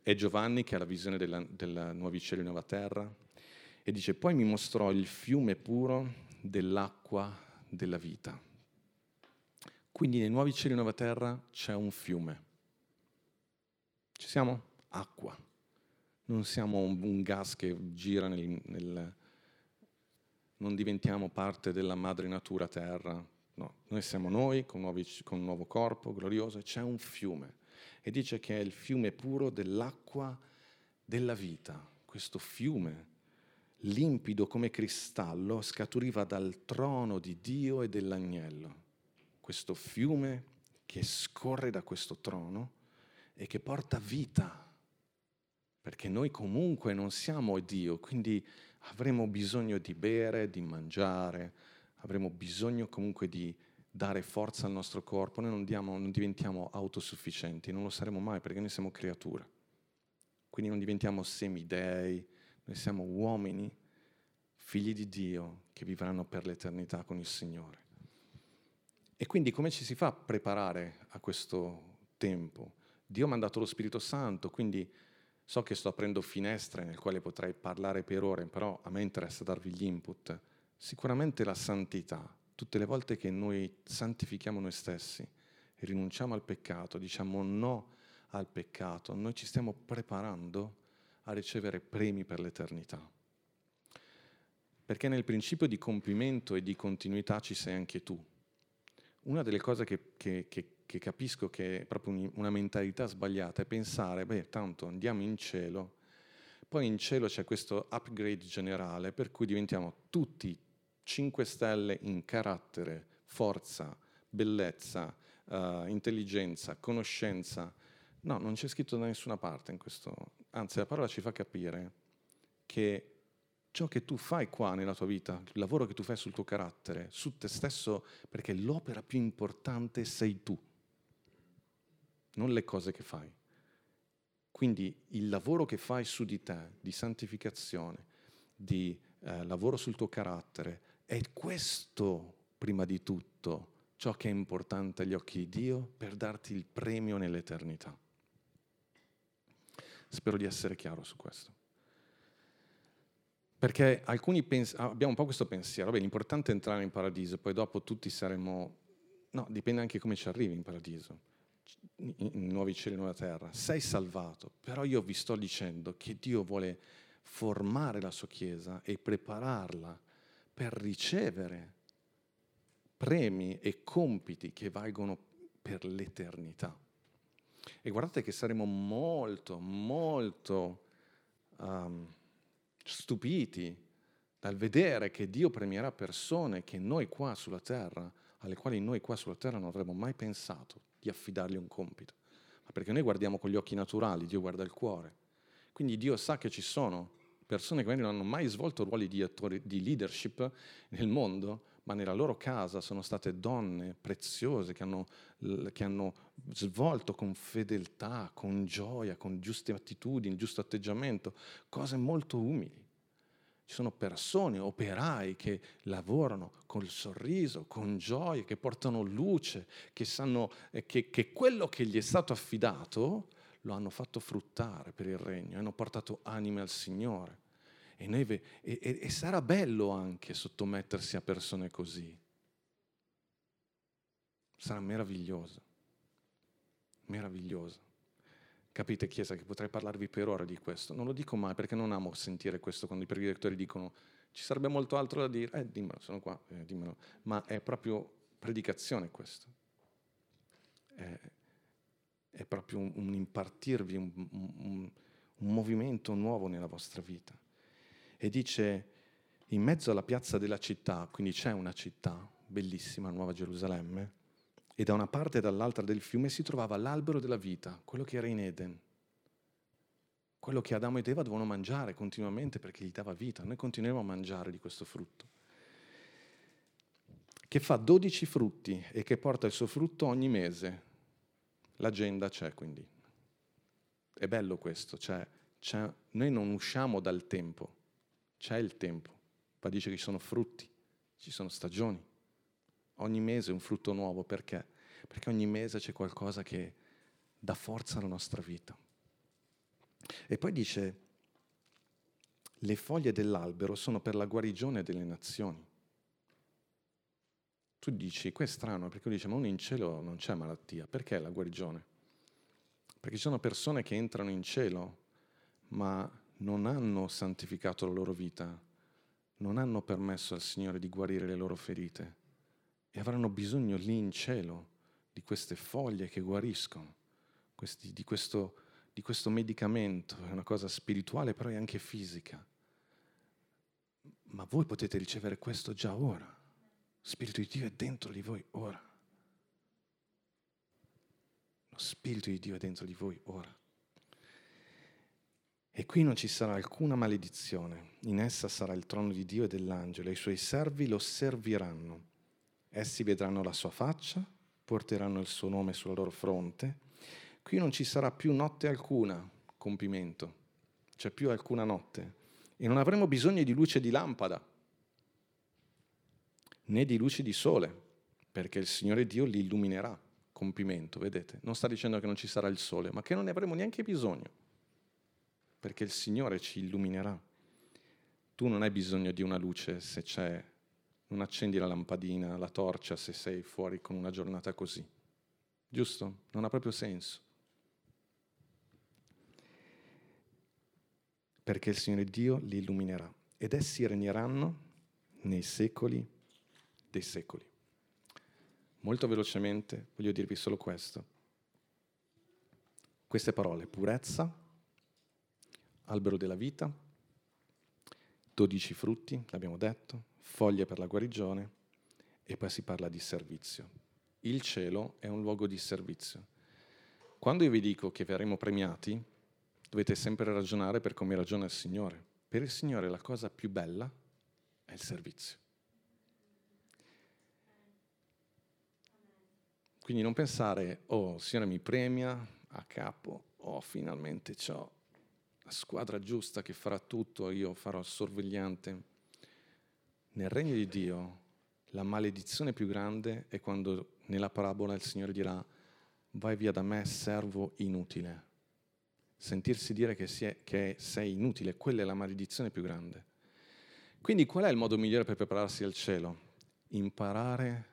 È Giovanni che ha la visione della, della nuovi cieli e nuova terra e dice poi mi mostrò il fiume puro dell'acqua della vita. Quindi nei nuovi cieli e nuova terra c'è un fiume. Ci siamo? Acqua. Non siamo un, un gas che gira nel, nel... non diventiamo parte della madre natura terra. No, noi siamo noi con, nuovi, con un nuovo corpo glorioso e c'è un fiume e dice che è il fiume puro dell'acqua della vita. Questo fiume, limpido come cristallo, scaturiva dal trono di Dio e dell'agnello. Questo fiume che scorre da questo trono e che porta vita, perché noi comunque non siamo Dio, quindi avremo bisogno di bere, di mangiare, avremo bisogno comunque di dare forza al nostro corpo, noi non, diamo, non diventiamo autosufficienti, non lo saremo mai perché noi siamo creature. Quindi non diventiamo semidei, noi siamo uomini, figli di Dio, che vivranno per l'eternità con il Signore. E quindi come ci si fa a preparare a questo tempo? Dio ha mandato lo Spirito Santo, quindi so che sto aprendo finestre nel quale potrei parlare per ore, però a me interessa darvi gli input. Sicuramente la santità, tutte le volte che noi santifichiamo noi stessi rinunciamo al peccato, diciamo no al peccato, noi ci stiamo preparando a ricevere premi per l'eternità. Perché nel principio di compimento e di continuità ci sei anche tu. Una delle cose che, che, che, che capisco che è proprio una mentalità sbagliata è pensare, beh, tanto andiamo in cielo, poi in cielo c'è questo upgrade generale per cui diventiamo tutti 5 stelle in carattere, forza, bellezza, uh, intelligenza, conoscenza. No, non c'è scritto da nessuna parte in questo. Anzi, la parola ci fa capire che ciò che tu fai qua nella tua vita, il lavoro che tu fai sul tuo carattere, su te stesso, perché l'opera più importante sei tu, non le cose che fai. Quindi il lavoro che fai su di te, di santificazione, di eh, lavoro sul tuo carattere, è questo prima di tutto ciò che è importante agli occhi di Dio per darti il premio nell'eternità. Spero di essere chiaro su questo. Perché alcuni pens- abbiamo un po' questo pensiero, beh, l'importante è entrare in paradiso, poi dopo tutti saremo... No, dipende anche come ci arrivi in paradiso, in nuovi cieli e nuova terra. Sei salvato, però io vi sto dicendo che Dio vuole formare la sua Chiesa e prepararla per ricevere premi e compiti che valgono per l'eternità. E guardate che saremo molto, molto um, stupiti dal vedere che Dio premierà persone che noi qua sulla terra, alle quali noi qua sulla terra non avremmo mai pensato di affidargli un compito. Ma perché noi guardiamo con gli occhi naturali, Dio guarda il cuore. Quindi Dio sa che ci sono persone che magari non hanno mai svolto ruoli di, attori, di leadership nel mondo, ma nella loro casa sono state donne preziose che hanno, che hanno svolto con fedeltà, con gioia, con giuste attitudini, giusto atteggiamento, cose molto umili. Ci sono persone, operai che lavorano col sorriso, con gioia, che portano luce, che sanno eh, che, che quello che gli è stato affidato lo hanno fatto fruttare per il regno, hanno portato anime al Signore. E, noi, e, e, e sarà bello anche sottomettersi a persone così. Sarà meraviglioso. Meraviglioso. Capite, Chiesa, che potrei parlarvi per ore di questo. Non lo dico mai perché non amo sentire questo quando i predicatori dicono ci sarebbe molto altro da dire. Eh, dimmelo, sono qua, eh, dimmelo. Ma è proprio predicazione questo. È, è proprio un, un impartirvi un, un, un movimento nuovo nella vostra vita e dice in mezzo alla piazza della città, quindi c'è una città bellissima, Nuova Gerusalemme, e da una parte e dall'altra del fiume si trovava l'albero della vita, quello che era in Eden, quello che Adamo ed Eva dovevano mangiare continuamente perché gli dava vita. Noi continuiamo a mangiare di questo frutto, che fa 12 frutti e che porta il suo frutto ogni mese. L'agenda c'è quindi. È bello questo, cioè, cioè noi non usciamo dal tempo c'è il tempo. Poi dice che ci sono frutti, ci sono stagioni. Ogni mese è un frutto nuovo perché? Perché ogni mese c'è qualcosa che dà forza alla nostra vita. E poi dice, le foglie dell'albero sono per la guarigione delle nazioni. Tu dici, questo è strano, perché lui dice, ma uno in cielo non c'è malattia, perché la guarigione? Perché ci sono persone che entrano in cielo, ma non hanno santificato la loro vita, non hanno permesso al Signore di guarire le loro ferite e avranno bisogno lì in cielo di queste foglie che guariscono, questi, di, questo, di questo medicamento, è una cosa spirituale però è anche fisica. Ma voi potete ricevere questo già ora. Spirito di Dio è dentro di voi ora. Lo Spirito di Dio è dentro di voi ora. E qui non ci sarà alcuna maledizione, in essa sarà il trono di Dio e dell'angelo, e i suoi servi lo serviranno. Essi vedranno la sua faccia, porteranno il suo nome sulla loro fronte. Qui non ci sarà più notte alcuna, compimento, c'è più alcuna notte, e non avremo bisogno di luce di lampada, né di luce di sole, perché il Signore Dio li illuminerà. Compimento, vedete? Non sta dicendo che non ci sarà il sole, ma che non ne avremo neanche bisogno, perché il Signore ci illuminerà. Tu non hai bisogno di una luce se c'è, non accendi la lampadina, la torcia se sei fuori con una giornata così. Giusto? Non ha proprio senso. Perché il Signore Dio li illuminerà ed essi regneranno nei secoli dei secoli. Molto velocemente voglio dirvi solo questo. Queste parole, purezza, albero della vita, dodici frutti, l'abbiamo detto, foglie per la guarigione e poi si parla di servizio. Il cielo è un luogo di servizio. Quando io vi dico che verremo premiati, dovete sempre ragionare per come ragiona il Signore. Per il Signore la cosa più bella è il servizio. Quindi non pensare, oh, il Signore mi premia a capo, oh, finalmente ho squadra giusta che farà tutto, io farò il sorvegliante. Nel regno di Dio la maledizione più grande è quando nella parabola il Signore dirà, vai via da me, servo inutile. Sentirsi dire che, è, che sei inutile, quella è la maledizione più grande. Quindi qual è il modo migliore per prepararsi al cielo? Imparare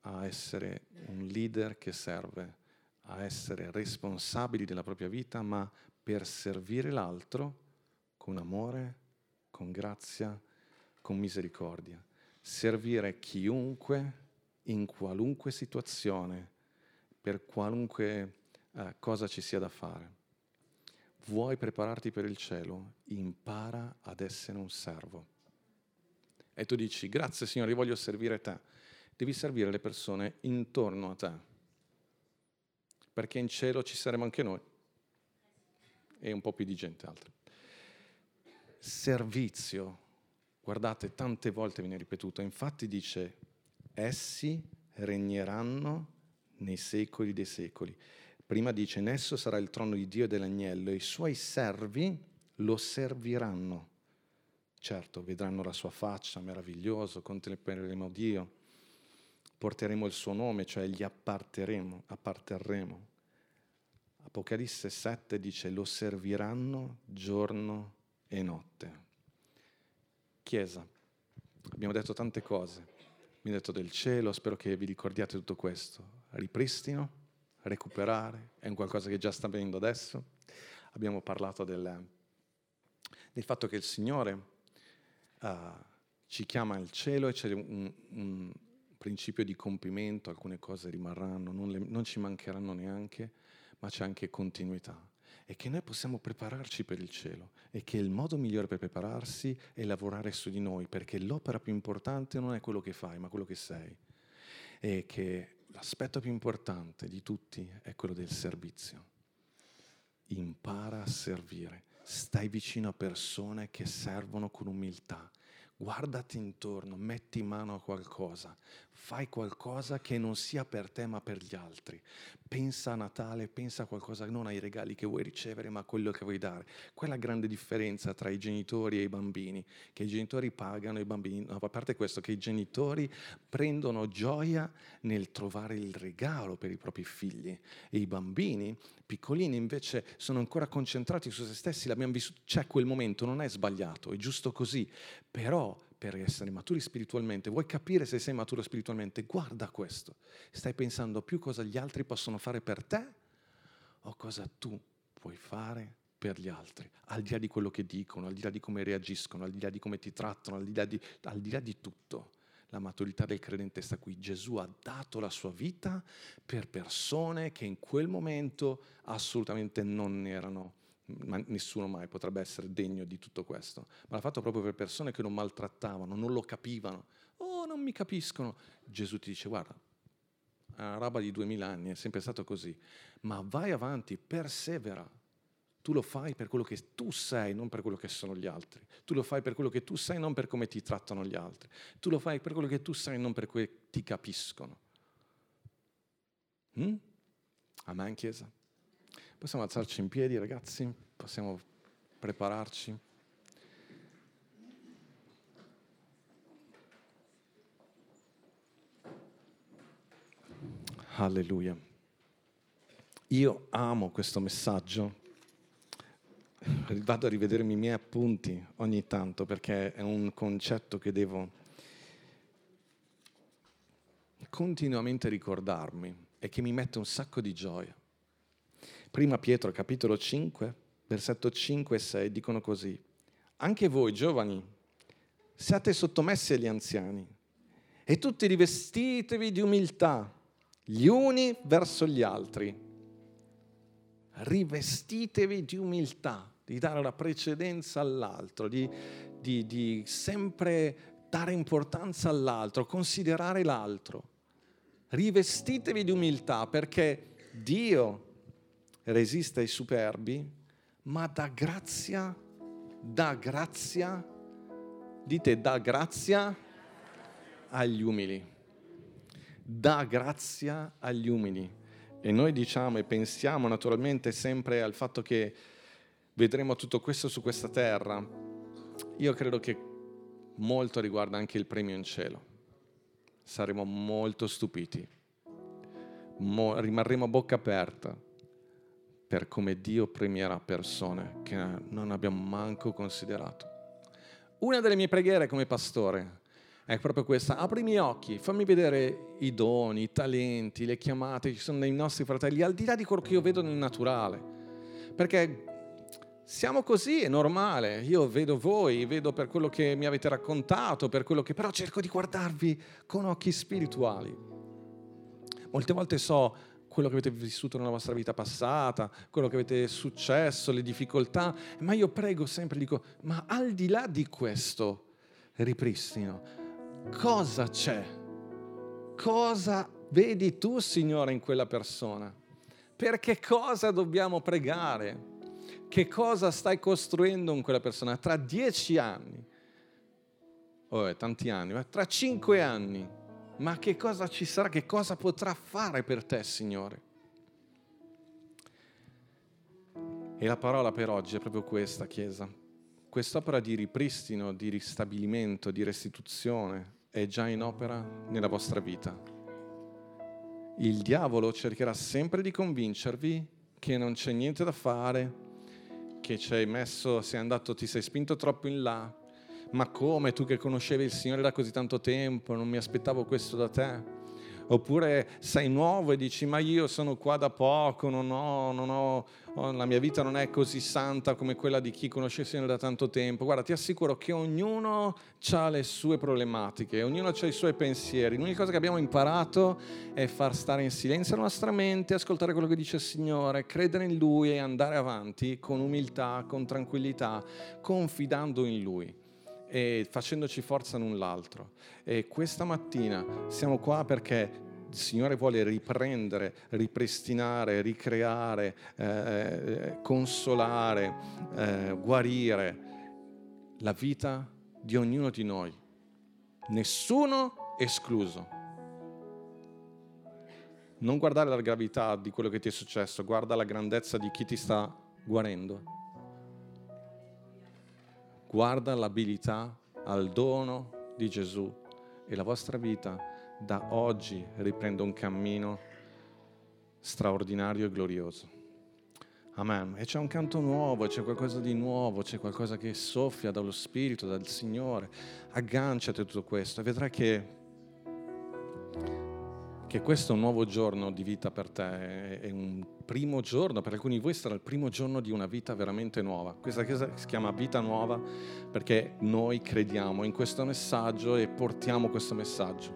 a essere un leader che serve, a essere responsabili della propria vita, ma per servire l'altro con amore, con grazia, con misericordia. Servire chiunque in qualunque situazione, per qualunque eh, cosa ci sia da fare. Vuoi prepararti per il cielo? Impara ad essere un servo. E tu dici, grazie Signore, io voglio servire te devi servire le persone intorno a te, perché in cielo ci saremo anche noi e un po' più di gente altra. Servizio, guardate, tante volte viene ripetuto, infatti dice, essi regneranno nei secoli dei secoli. Prima dice, in esso sarà il trono di Dio e dell'agnello e i suoi servi lo serviranno. Certo, vedranno la sua faccia meraviglioso, contempleremo Dio porteremo il suo nome, cioè gli apparteremo, apparterremo. Apocalisse 7 dice lo serviranno giorno e notte. Chiesa, abbiamo detto tante cose, abbiamo detto del cielo, spero che vi ricordiate tutto questo. Ripristino, recuperare, è un qualcosa che già sta avvenendo adesso. Abbiamo parlato del, del fatto che il Signore uh, ci chiama al cielo e c'è un, un principio di compimento, alcune cose rimarranno, non, le, non ci mancheranno neanche, ma c'è anche continuità. E che noi possiamo prepararci per il cielo e che il modo migliore per prepararsi è lavorare su di noi, perché l'opera più importante non è quello che fai, ma quello che sei. E che l'aspetto più importante di tutti è quello del servizio. Impara a servire, stai vicino a persone che servono con umiltà guardati intorno, metti mano a qualcosa, fai qualcosa che non sia per te ma per gli altri. Pensa a Natale, pensa a qualcosa non ai regali che vuoi ricevere ma a quello che vuoi dare. Quella grande differenza tra i genitori e i bambini, che i genitori pagano i bambini, no, a parte questo, che i genitori prendono gioia nel trovare il regalo per i propri figli e i bambini piccolini invece sono ancora concentrati su se stessi, l'abbiamo vissuto, c'è quel momento, non è sbagliato, è giusto così, però per essere maturi spiritualmente, vuoi capire se sei maturo spiritualmente, guarda questo, stai pensando più cosa gli altri possono fare per te o cosa tu puoi fare per gli altri, al di là di quello che dicono, al di là di come reagiscono, al di là di come ti trattano, al di là di, al di, là di tutto la maturità del credente sta qui. Gesù ha dato la sua vita per persone che in quel momento assolutamente non erano, ma nessuno mai potrebbe essere degno di tutto questo, ma l'ha fatto proprio per persone che non maltrattavano, non lo capivano. Oh, non mi capiscono. Gesù ti dice, guarda, è una roba di duemila anni, è sempre stato così, ma vai avanti, persevera tu lo fai per quello che tu sei, non per quello che sono gli altri. Tu lo fai per quello che tu sei, non per come ti trattano gli altri. Tu lo fai per quello che tu sei, non per quello che ti capiscono. Mm? Amen, Chiesa? Possiamo alzarci in piedi, ragazzi? Possiamo prepararci? Alleluia. Io amo questo messaggio. Vado a rivedermi i miei appunti ogni tanto perché è un concetto che devo continuamente ricordarmi e che mi mette un sacco di gioia. Prima Pietro capitolo 5, versetto 5 e 6 dicono così. Anche voi giovani siate sottomessi agli anziani e tutti rivestitevi di umiltà gli uni verso gli altri. Rivestitevi di umiltà, di dare la precedenza all'altro, di, di, di sempre dare importanza all'altro, considerare l'altro. Rivestitevi di umiltà perché Dio resiste ai superbi, ma dà grazia, dà grazia, dite dà grazia agli umili dà grazia agli umili. E noi diciamo e pensiamo naturalmente sempre al fatto che vedremo tutto questo su questa terra. Io credo che molto riguarda anche il premio in cielo. Saremo molto stupiti, Mo- rimarremo a bocca aperta per come Dio premierà persone che non abbiamo manco considerato. Una delle mie preghiere come pastore è proprio questa, apri i miei occhi, fammi vedere i doni, i talenti, le chiamate che ci sono nei nostri fratelli, al di là di quello che io vedo nel naturale. Perché siamo così, è normale, io vedo voi, vedo per quello che mi avete raccontato, per quello che però cerco di guardarvi con occhi spirituali. Molte volte so quello che avete vissuto nella vostra vita passata, quello che avete successo, le difficoltà, ma io prego sempre, dico, ma al di là di questo ripristino, cosa c'è? Cosa vedi tu, Signore, in quella persona? Per che cosa dobbiamo pregare? Che cosa stai costruendo in quella persona? Tra dieci anni, oh, tanti anni, ma tra cinque anni, ma che cosa ci sarà? Che cosa potrà fare per te, Signore? E la parola per oggi è proprio questa, Chiesa quest'opera di ripristino, di ristabilimento, di restituzione è già in opera nella vostra vita. Il diavolo cercherà sempre di convincervi che non c'è niente da fare, che ci hai messo, sei andato, ti sei spinto troppo in là. Ma come tu che conoscevi il Signore da così tanto tempo, non mi aspettavo questo da te? Oppure sei nuovo e dici ma io sono qua da poco, non ho, non ho, la mia vita non è così santa come quella di chi conosce il Signore da tanto tempo. Guarda, ti assicuro che ognuno ha le sue problematiche, ognuno ha i suoi pensieri. L'unica cosa che abbiamo imparato è far stare in silenzio la nostra mente, ascoltare quello che dice il Signore, credere in Lui e andare avanti con umiltà, con tranquillità, confidando in Lui e facendoci forza l'un l'altro. E questa mattina siamo qua perché il Signore vuole riprendere, ripristinare, ricreare, eh, eh, consolare, eh, guarire la vita di ognuno di noi. Nessuno escluso. Non guardare la gravità di quello che ti è successo, guarda la grandezza di chi ti sta guarendo guarda l'abilità al dono di Gesù e la vostra vita da oggi riprende un cammino straordinario e glorioso. Amen. E c'è un canto nuovo, c'è qualcosa di nuovo, c'è qualcosa che soffia dallo Spirito, dal Signore. Agganciati a tutto questo e vedrai che che questo nuovo giorno di vita per te, è un primo giorno, per alcuni di voi sarà il primo giorno di una vita veramente nuova. Questa chiesa si chiama vita nuova perché noi crediamo in questo messaggio e portiamo questo messaggio.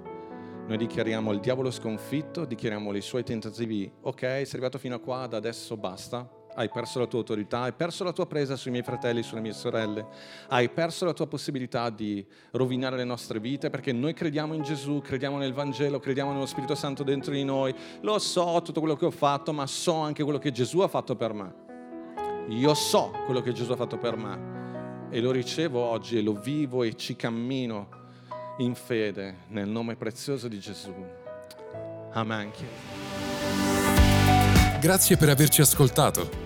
Noi dichiariamo il diavolo sconfitto, dichiariamo i suoi tentativi, ok, sei arrivato fino a qua, da adesso basta, hai perso la tua autorità, hai perso la tua presa sui miei fratelli, sulle mie sorelle, hai perso la tua possibilità di rovinare le nostre vite perché noi crediamo in Gesù, crediamo nel Vangelo, crediamo nello Spirito Santo dentro di noi. Lo so tutto quello che ho fatto, ma so anche quello che Gesù ha fatto per me. Io so quello che Gesù ha fatto per me e lo ricevo oggi e lo vivo e ci cammino in fede nel nome prezioso di Gesù. Amen. Grazie per averci ascoltato.